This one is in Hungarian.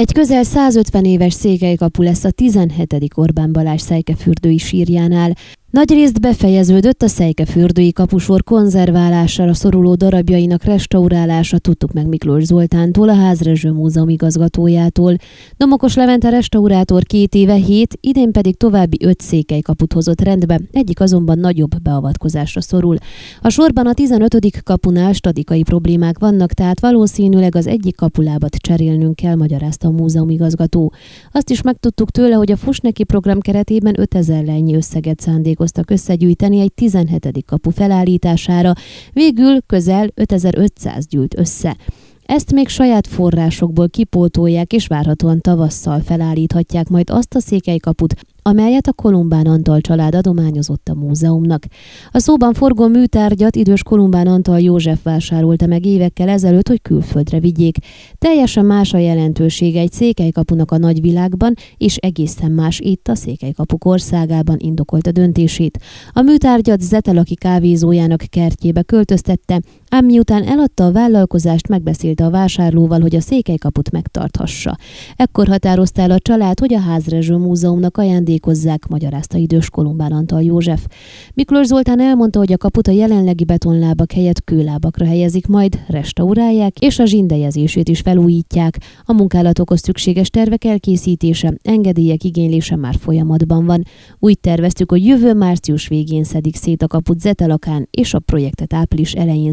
Egy közel 150 éves székelykapu lesz a 17. Orbán Balázs szejkefürdői sírjánál. Nagy részt befejeződött a Szejkefürdői kapusor konzerválására szoruló darabjainak restaurálása, tudtuk meg Miklós Zoltántól, a Házrezső Múzeum igazgatójától. Domokos Levente restaurátor két éve hét, idén pedig további öt székelykaput hozott rendbe, egyik azonban nagyobb beavatkozásra szorul. A sorban a 15. kapunál statikai problémák vannak, tehát valószínűleg az egyik kapulábat cserélnünk kell, magyarázta a múzeum igazgató. Azt is megtudtuk tőle, hogy a Fusneki program keretében 5000 lennyi összeget szándék szándékoztak összegyűjteni egy 17. kapu felállítására, végül közel 5500 gyűlt össze. Ezt még saját forrásokból kipótolják, és várhatóan tavasszal felállíthatják majd azt a székelykaput, amelyet a Kolumbán Antal család adományozott a múzeumnak. A szóban forgó műtárgyat idős Kolumbán Antal József vásárolta meg évekkel ezelőtt, hogy külföldre vigyék. Teljesen más a jelentősége egy székelykapunak a nagyvilágban, és egészen más itt a székelykapuk országában indokolt a döntését. A műtárgyat Zetelaki kávézójának kertjébe költöztette, ám miután eladta a vállalkozást, megbeszélte a vásárlóval, hogy a székelykaput megtarthassa. Ekkor határozta el a család, hogy a Házrezső Múzeumnak ajándék ajándékozzák, magyarázta idős Kolumbán Antal József. Miklós Zoltán elmondta, hogy a kaput a jelenlegi betonlábak helyett kőlábakra helyezik, majd restaurálják, és a zsindejezését is felújítják. A munkálatokhoz szükséges tervek elkészítése, engedélyek igénylése már folyamatban van. Úgy terveztük, hogy jövő március végén szedik szét a kaput Zetelakán, és a projektet április elején